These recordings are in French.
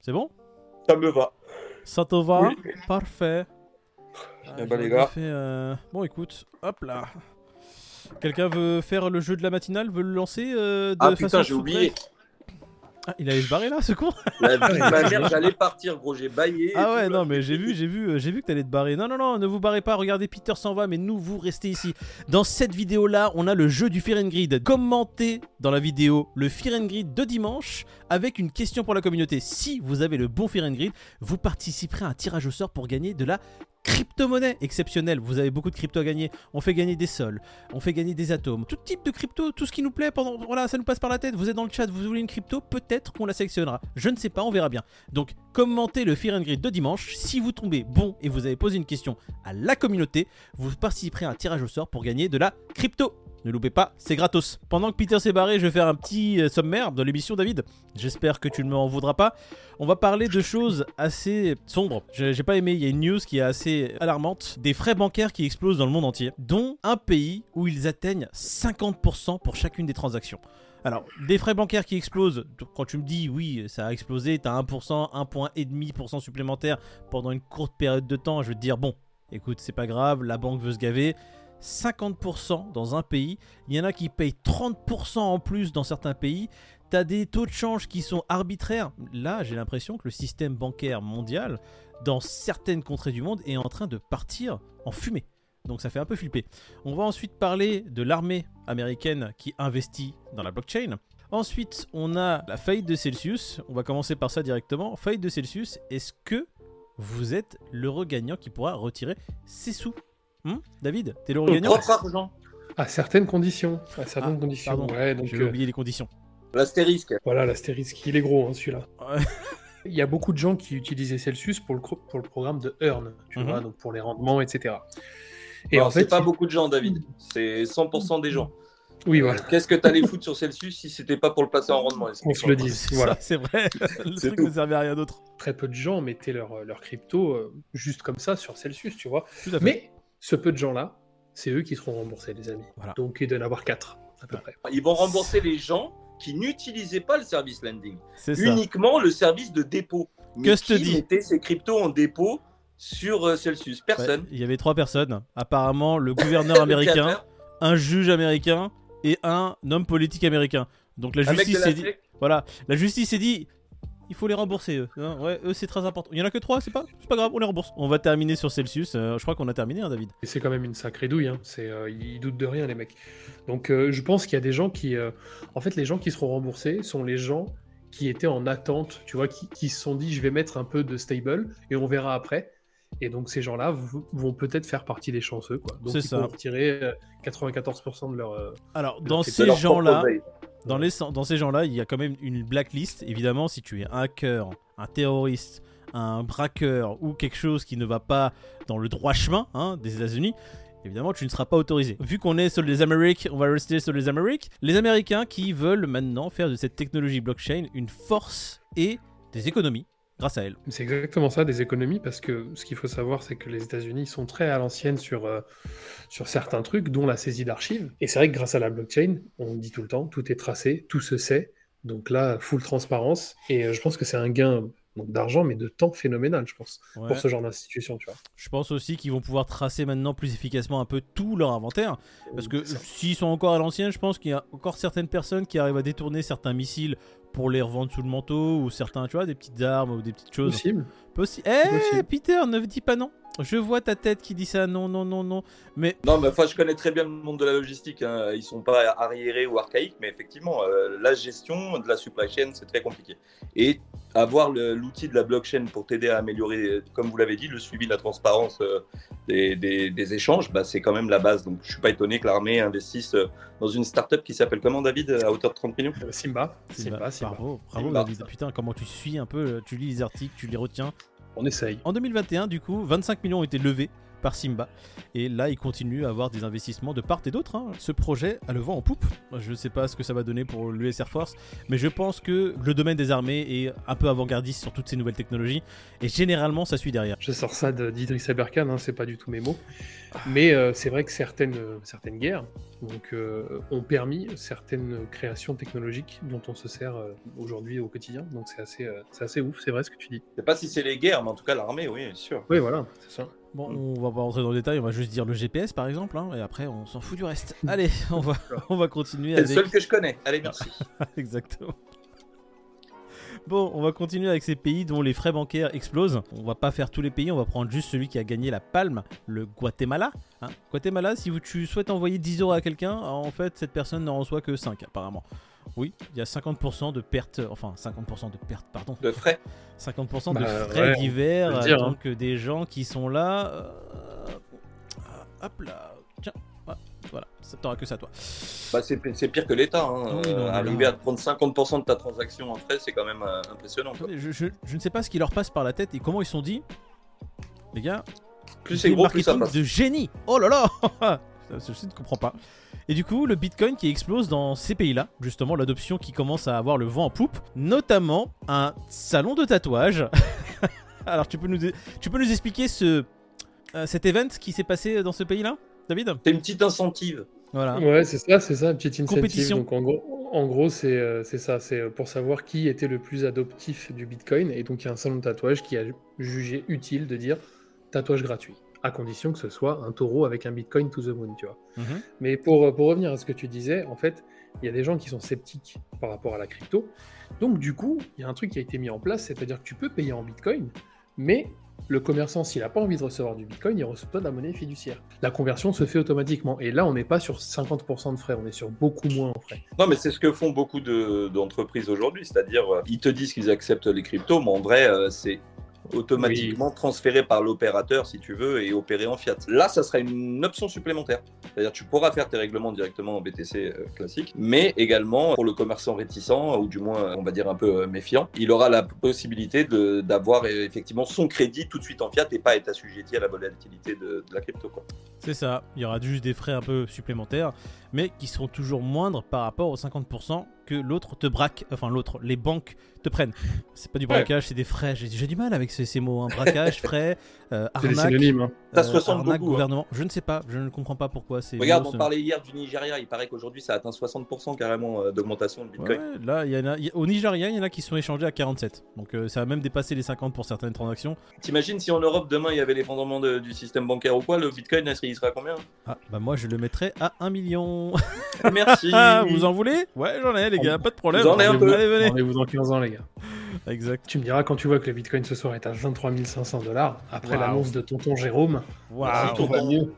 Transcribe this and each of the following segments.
C'est bon? Ça me va. Ça te va? Oui. Parfait. Eh ben, les j'ai gars. fait, euh, Bon, écoute, hop là. Quelqu'un veut faire le jeu de la matinale? Veut le lancer euh, de Ah façon putain, j'ai oublié. Ah, il allait se barrer là, ce con La vie de ma mère, j'allais partir, gros. J'ai baillé. Ah ouais, non, mais j'ai vu, j'ai vu, euh, j'ai vu que t'allais te barrer. Non, non, non, ne vous barrez pas. Regardez, Peter s'en va, mais nous, vous restez ici. Dans cette vidéo-là, on a le jeu du Fear and Grid. Commentez dans la vidéo le Fear and Grid de dimanche avec une question pour la communauté. Si vous avez le bon Fear and Grid, vous participerez à un tirage au sort pour gagner de la crypto-monnaie exceptionnelle. Vous avez beaucoup de crypto à gagner. On fait gagner des sols, on fait gagner des atomes, tout type de crypto, tout ce qui nous plaît. Pendant, voilà, ça nous passe par la tête. Vous êtes dans le chat, vous voulez une crypto, peut-être qu'on la sélectionnera. Je ne sais pas, on verra bien. Donc, commentez le Fear and Grid de dimanche. Si vous tombez bon et vous avez posé une question à la communauté, vous participerez à un tirage au sort pour gagner de la crypto. Ne loupez pas, c'est gratos. Pendant que Peter s'est barré, je vais faire un petit euh, sommaire de l'émission, David. J'espère que tu ne m'en voudras pas. On va parler de choses assez sombres. J'ai pas aimé, il y a une news qui est assez alarmante. Des frais bancaires qui explosent dans le monde entier, dont un pays où ils atteignent 50% pour chacune des transactions. Alors, des frais bancaires qui explosent, quand tu me dis oui, ça a explosé, t'as 1%, 1,5% supplémentaire pendant une courte période de temps, je vais te dire, bon, écoute, c'est pas grave, la banque veut se gaver. 50% dans un pays, il y en a qui payent 30% en plus dans certains pays. T'as des taux de change qui sont arbitraires. Là, j'ai l'impression que le système bancaire mondial, dans certaines contrées du monde, est en train de partir en fumée. Donc ça fait un peu flipper. On va ensuite parler de l'armée américaine qui investit dans la blockchain. Ensuite, on a la faillite de Celsius. On va commencer par ça directement. Faillite de Celsius, est-ce que vous êtes l'heureux gagnant qui pourra retirer ses sous? Hmm David, t'es l'heureux gagnant Propre argent. À certaines conditions. À certaines Ah, conditions. pardon, Ouais, donc, J'ai euh, oublié les conditions. L'astérisque. voilà, l'astérisque, il est gros, hein, celui-là. Il y a beaucoup de gens qui utilisaient Celsius pour le, pour le programme de Earn, tu Mhm. vois, donc pour les rendements, etc. Et Alors, en c'est fait, pas il- beaucoup de gens, David. C'est 100% des gens. oui, voilà, Qu'est-ce que t'allais foutre sur Celsius si c'était pas pour le placer en rendement on se le dise. C'est Voilà. ça, c'est vrai. le C'est truc tout. ne servait à rien d'autre. Très peu de gens mettaient leur, leur crypto euh, juste comme ça sur Celsius, tu vois. Tout à fait. Mais ce peu de gens-là, c'est eux qui seront remboursés, les amis. Voilà. Donc il doit y en avoir 4, à peu près. Ils vont rembourser les gens qui n'utilisaient pas le service lending. c'est ça. Uniquement le service de dépôt. Mais Que qui dis mettait ses cryptos en dépôt sur euh, Celsius Personne. Ouais, il y avait trois personnes. Apparemment, le gouverneur américain, créateur, un juge américain et un homme politique américain. Donc la justice s'est dit, voilà, la justice s'est dit, il faut les rembourser eux. hein. ouais, eux c'est très important. Il y en a que trois, c'est pas, c'est pas grave, on les rembourse. On va terminer sur Celsius. euh, je crois qu'on a terminé, hein, David. Et c'est quand même une sacrée douille, hein. c'est, euh, ils doutent de rien, les mecs. Donc euh, je pense qu'il y a des gens qui... euh, En fait, les gens qui seront remboursés sont les gens qui étaient en attente, tu vois, qui, qui se sont dit, je vais mettre un peu de stable et on verra après. Et donc ces gens-là vont peut-être faire partie des chanceux, quoi. Donc C'est ils ça. pourront retirer euh, 94% de leur... Alors dans ces gens-là. Dans, les, dans ces gens-là, il y a quand même une blacklist. Évidemment, si tu es un hacker, un terroriste, un braqueur ou quelque chose qui ne va pas dans le droit chemin hein, des États-Unis, évidemment, tu ne seras pas autorisé. Vu qu'on est sur les Amériques, on va rester sur les Amériques. Les Américains qui veulent maintenant faire de cette technologie blockchain une force et des économies grâce à elle. C'est exactement ça, des économies, parce que ce qu'il faut savoir, c'est que les États-Unis sont très à l'ancienne sur, euh, sur certains trucs, dont la saisie d'archives. Et c'est vrai que grâce à la blockchain, on dit tout le temps, tout est tracé, tout se sait. Donc là, full transparence. Et euh, je pense que c'est un gain d'argent, mais de temps phénoménal, je pense, Ouais. pour ce genre d'institution, tu vois. Je pense aussi qu'ils vont pouvoir tracer maintenant plus efficacement un peu tout leur inventaire. Parce que s'ils sont encore à l'ancienne, je pense qu'il y a encore certaines personnes qui arrivent à détourner certains missiles pour les revendre sous le manteau ou certains, tu vois, des petites armes ou des petites choses. possible. Possi- Eh, possible. Peter, ne dis pas non. Je vois ta tête qui dit ça, non, non, non, non. Mais Non, mais enfin, je connais très bien le monde de la logistique. Hein. Ils sont pas arriérés ou archaïques, mais effectivement, euh, la gestion de la supply chain, c'est très compliqué. Et avoir l'outil de la blockchain pour t'aider à améliorer, euh, comme vous l'avez dit, le suivi de la transparence euh, des, des- des échanges, bah, c'est quand même la base. Donc, je suis pas étonné que l'armée investisse euh, dans une startup qui s'appelle comment, David, à hauteur de 30 millions? Simba, c'est Simba, ba- Simba. bravo, bravo Simba. David. Putain, comment tu suis un peu, tu lis les articles, tu les retiens. On essaye. En 2021, du coup, 25 millions ont été levés par Simba. Et là, il continue à avoir des investissements de part et d'autre. hein. Ce projet a le vent en poupe. Je ne sais pas ce que ça va donner pour l'US Air Force, mais je pense que le domaine des armées est un peu avant-gardiste sur toutes ces nouvelles technologies. Et généralement, ça suit derrière. Je sors ça de- d'Idriss Aberkan, hein, c'est pas du tout mes mots. Mais euh, c'est vrai que certaines, euh, certaines guerres donc, euh, ont permis certaines créations technologiques dont on se sert euh, aujourd'hui au quotidien. Donc c'est assez, euh, c'est assez ouf, c'est vrai ce que tu dis. Je sais pas si c'est les guerres, mais en tout cas l'armée, oui, sûr. Oui, voilà, c'est ça. Bon, on va pas rentrer dans le détail, on va juste dire le GPS par exemple, hein, et après on s'en fout du reste. Allez, on va, on va continuer C'est le seul que je connais. Allez, merci. Exactement. Bon, on va continuer avec ces pays dont les frais bancaires explosent. On va pas faire tous les pays, on va prendre juste celui qui a gagné la palme, le Guatemala. Hein. Guatemala, si vous, tu souhaites envoyer 10 euros à quelqu'un, en fait, cette personne n'en reçoit que 5 apparemment. Oui, il y a 50% de pertes, enfin 50% de pertes, pardon, De frais. 50% de Bah, frais ouais, divers, dire, hein. donc des gens qui sont là. euh, hop là, tiens, ouais, voilà, ça t'aura que ça toi. Bah, c'est c'est pire que l'État. hein. Oui, non, Euh, arriver à te prendre 50% de ta transaction en frais, c'est quand même euh, impressionnant. quoi. Je, je- je ne sais pas ce qui leur passe par la tête et comment ils se sont dit. Les gars, Plus c'est gros, plus ça marketing passe. de génie. Oh là là Ça, Je ne comprends pas. Et du coup, le Bitcoin qui explose dans ces pays-là, justement, l'adoption qui commence à avoir le vent en poupe, notamment un salon de tatouage. Alors, tu peux nous, tu peux nous expliquer ce, euh, cet event qui s'est passé dans ce pays-là, David? C'est une petite incentive. Voilà. Ouais, c'est ça, c'est ça, une petite incentive. Compétition. Donc en gros, en gros c'est euh, c'est ça, c'est euh, pour savoir qui était le plus adoptif du Bitcoin. Et donc il y a un salon de tatouage qui a ju- jugé utile de dire tatouage gratuit, à condition que ce soit un taureau avec un Bitcoin to the moon, tu vois. Mhm. Mais pour, euh, pour revenir à ce que tu disais, en fait, il y a des gens qui sont sceptiques par rapport à la crypto. Donc du coup, il y a un truc qui a été mis en place, c'est-à-dire que tu peux payer en Bitcoin, mais le commerçant, s'il n'a pas envie de recevoir du Bitcoin, il reçoit de la monnaie fiduciaire. La conversion se fait automatiquement. Et là, on n'est pas sur 50% de frais, on est sur beaucoup moins en frais. Non, mais c'est ce que font beaucoup de- d'entreprises aujourd'hui. C'est-à-dire, euh, ils te disent qu'ils acceptent les cryptos, mais en vrai, euh, c'est automatiquement transféré par l'opérateur, si tu veux, et opéré en fiat. Là, ça sera une option supplémentaire. C'est-à-dire, tu pourras faire tes règlements directement en BTC euh, classique, mais également pour le commerçant réticent, ou du moins, on va dire un peu euh, méfiant, il aura la possibilité d'avoir euh, effectivement son crédit tout de suite en fiat et pas être assujetti à la volatilité de, de la crypto. C'est ça, il y aura juste des frais un peu supplémentaires, mais qui seront toujours moindres par rapport aux 50% que l'autre te braque, enfin l'autre, les banques te prennent. C'est pas du braquage, c'est des frais. J'ai j'ai du mal avec ces, ces mots, hein. braquage, frais, euh, C'est arnaque, synonymes. hein. Ça se ressemble arnaque, beaucoup, hein. gouvernement. Je ne sais pas, je ne comprends pas pourquoi. ces Regarde, on parlait hier du Nigeria, il paraît qu'aujourd'hui ça atteint 60% carrément euh, d'augmentation de Bitcoin. ouais, là, il y en a, y au Nigeria, il y en a qui sont échangés à 47. Donc euh, ça a même dépassé les 50 pour certaines transactions. T'imagines si en Europe demain il y avait l'effondrement de- du système bancaire ou quoi, le Bitcoin il serait- il serait à combien? Ah, bah moi je le mettrais à 1 million. Merci. Vous en voulez? Ouais, j'en ai, les gars, pas de problème. J'en ai un peu. Allez, venez. Rendez-vous dans 15 ans, les gars. Exact. Tu me diras quand tu vois que le Bitcoin ce soir est à 23 500 dollars, après l'annonce de tonton Jérôme, Waouh. mieux.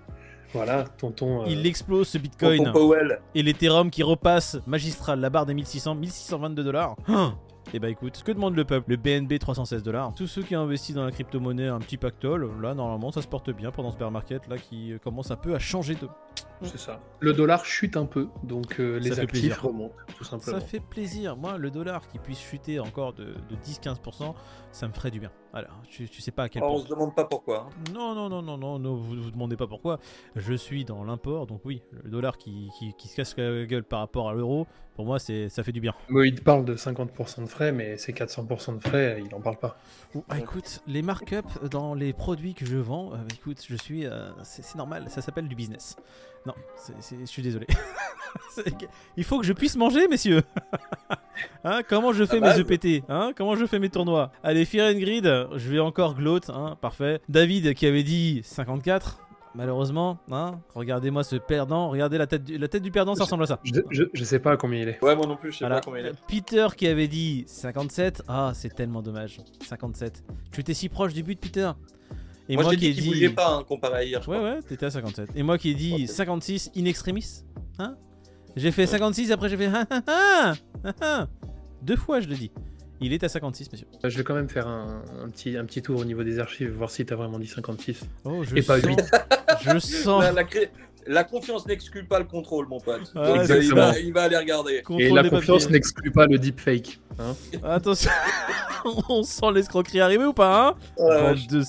Voilà, tonton. euh, Il explose ce Tonton Bitcoin. Powell. Et l'Ethereum qui repasse magistral, la barre des 1600, 1622 dollars. Et bah écoute, que demande le peuple Le BNB 316 dollars. Tous ceux qui ont investi dans la crypto-monnaie, un petit pactole, là normalement ça se porte bien pendant ce bear market là qui commence un peu à changer de. C'est ça. Le dollar chute un peu, donc euh, les fait actifs plaisir. remontent, tout simplement. Ça fait plaisir. Moi, le dollar qui puisse chuter encore de, de 10-15%, ça me ferait du bien. Alors, tu, tu sais pas à quel Oh, point. on se demande pas pourquoi. hein. Non, non, non, non, non, non, vous vous demandez pas pourquoi. Je suis dans l'import, donc oui, le dollar qui, qui, qui se casse la gueule par rapport à l'euro, pour moi, c'est ça fait du bien. Moïd parle de 50% de frais, mais ces 400% de frais, il en parle pas. Ah, écoute, les markups dans les produits que je vends, euh, écoute, je suis. euh, c'est normal, ça s'appelle du business. Non, c'est- c'est- je suis désolé. Il faut que je puisse manger, messieurs. Hein, comment je fais Ah mes bah, EPT hein, Comment je fais mes tournois? Allez, Fear and Grid, je vais encore gloat, hein, parfait. David qui avait dit 54. Malheureusement, hein, regardez-moi ce perdant, regardez la tête du, la tête du perdant, ça ressemble à ça. Je, je, je sais pas à combien il est. Ouais, moi non plus, je sais Voilà. pas combien il est. Peter qui avait dit 57. Ah, c'est tellement dommage. 57. Tu étais si proche du but, Peter? Et moi, qui ai dit qu'il dit. bougeait pas hein, comparé à hier, je Ouais, crois. ouais, t'étais à 57. Et moi qui ai dit Ok. 56 in extremis. Hein? J'ai fait 56, après j'ai fait. Ah, ah, ah, ah, ah. Deux fois, je le dis. Il est à 56, monsieur. Je vais quand même faire un, un petit, un petit tour au niveau des archives, voir si t'as vraiment dit 56. Oh, je Et pas sens- huit. Je sens. La, la cré- la confiance n'exclus pas le contrôle, mon pote. Donc, c'est il, va, il va aller regarder. Contrôle Et la confiance n'exclut pas le deepfake. Hein? Attention, on sent l'escroquerie arriver ou pas, hein? Ouais, Bande de-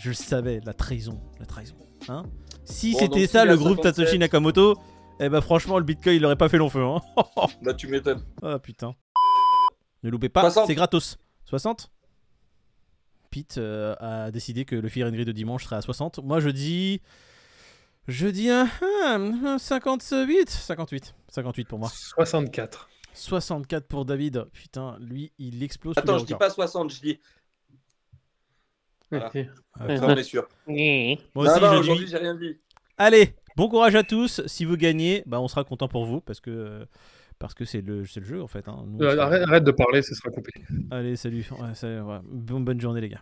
Je le savais, la trahison, la trahison. Hein si Bon, c'était ça le groupe 57. Satoshi Nakamoto, eh ben franchement le Bitcoin il aurait pas fait long feu. Hein. Bah, tu m'étonnes. Ah putain. Ne loupez pas, 60. c'est gratos. 60 Pete euh, a décidé que le Fear and Greed de dimanche serait à 60. Moi je dis. Je dis un, un- un 58. 58. 58 pour moi. 64. 64 pour David. Putain, lui il explose. Attends, je dis pas 60, je dis. Voilà. Ça, putain. on est sûr. Moi aussi non, je aujourd'hui, dis. j'ai rien dit. Allez, bon courage à tous. Si vous gagnez, bah, on sera content pour vous parce que. Parce que c'est le, c'est le jeu en fait. hein. Nous, on Euh, sera- arrête, arrête de parler, ce sera coupé. Allez, salut. Ouais, ouais. Bonne journée les gars.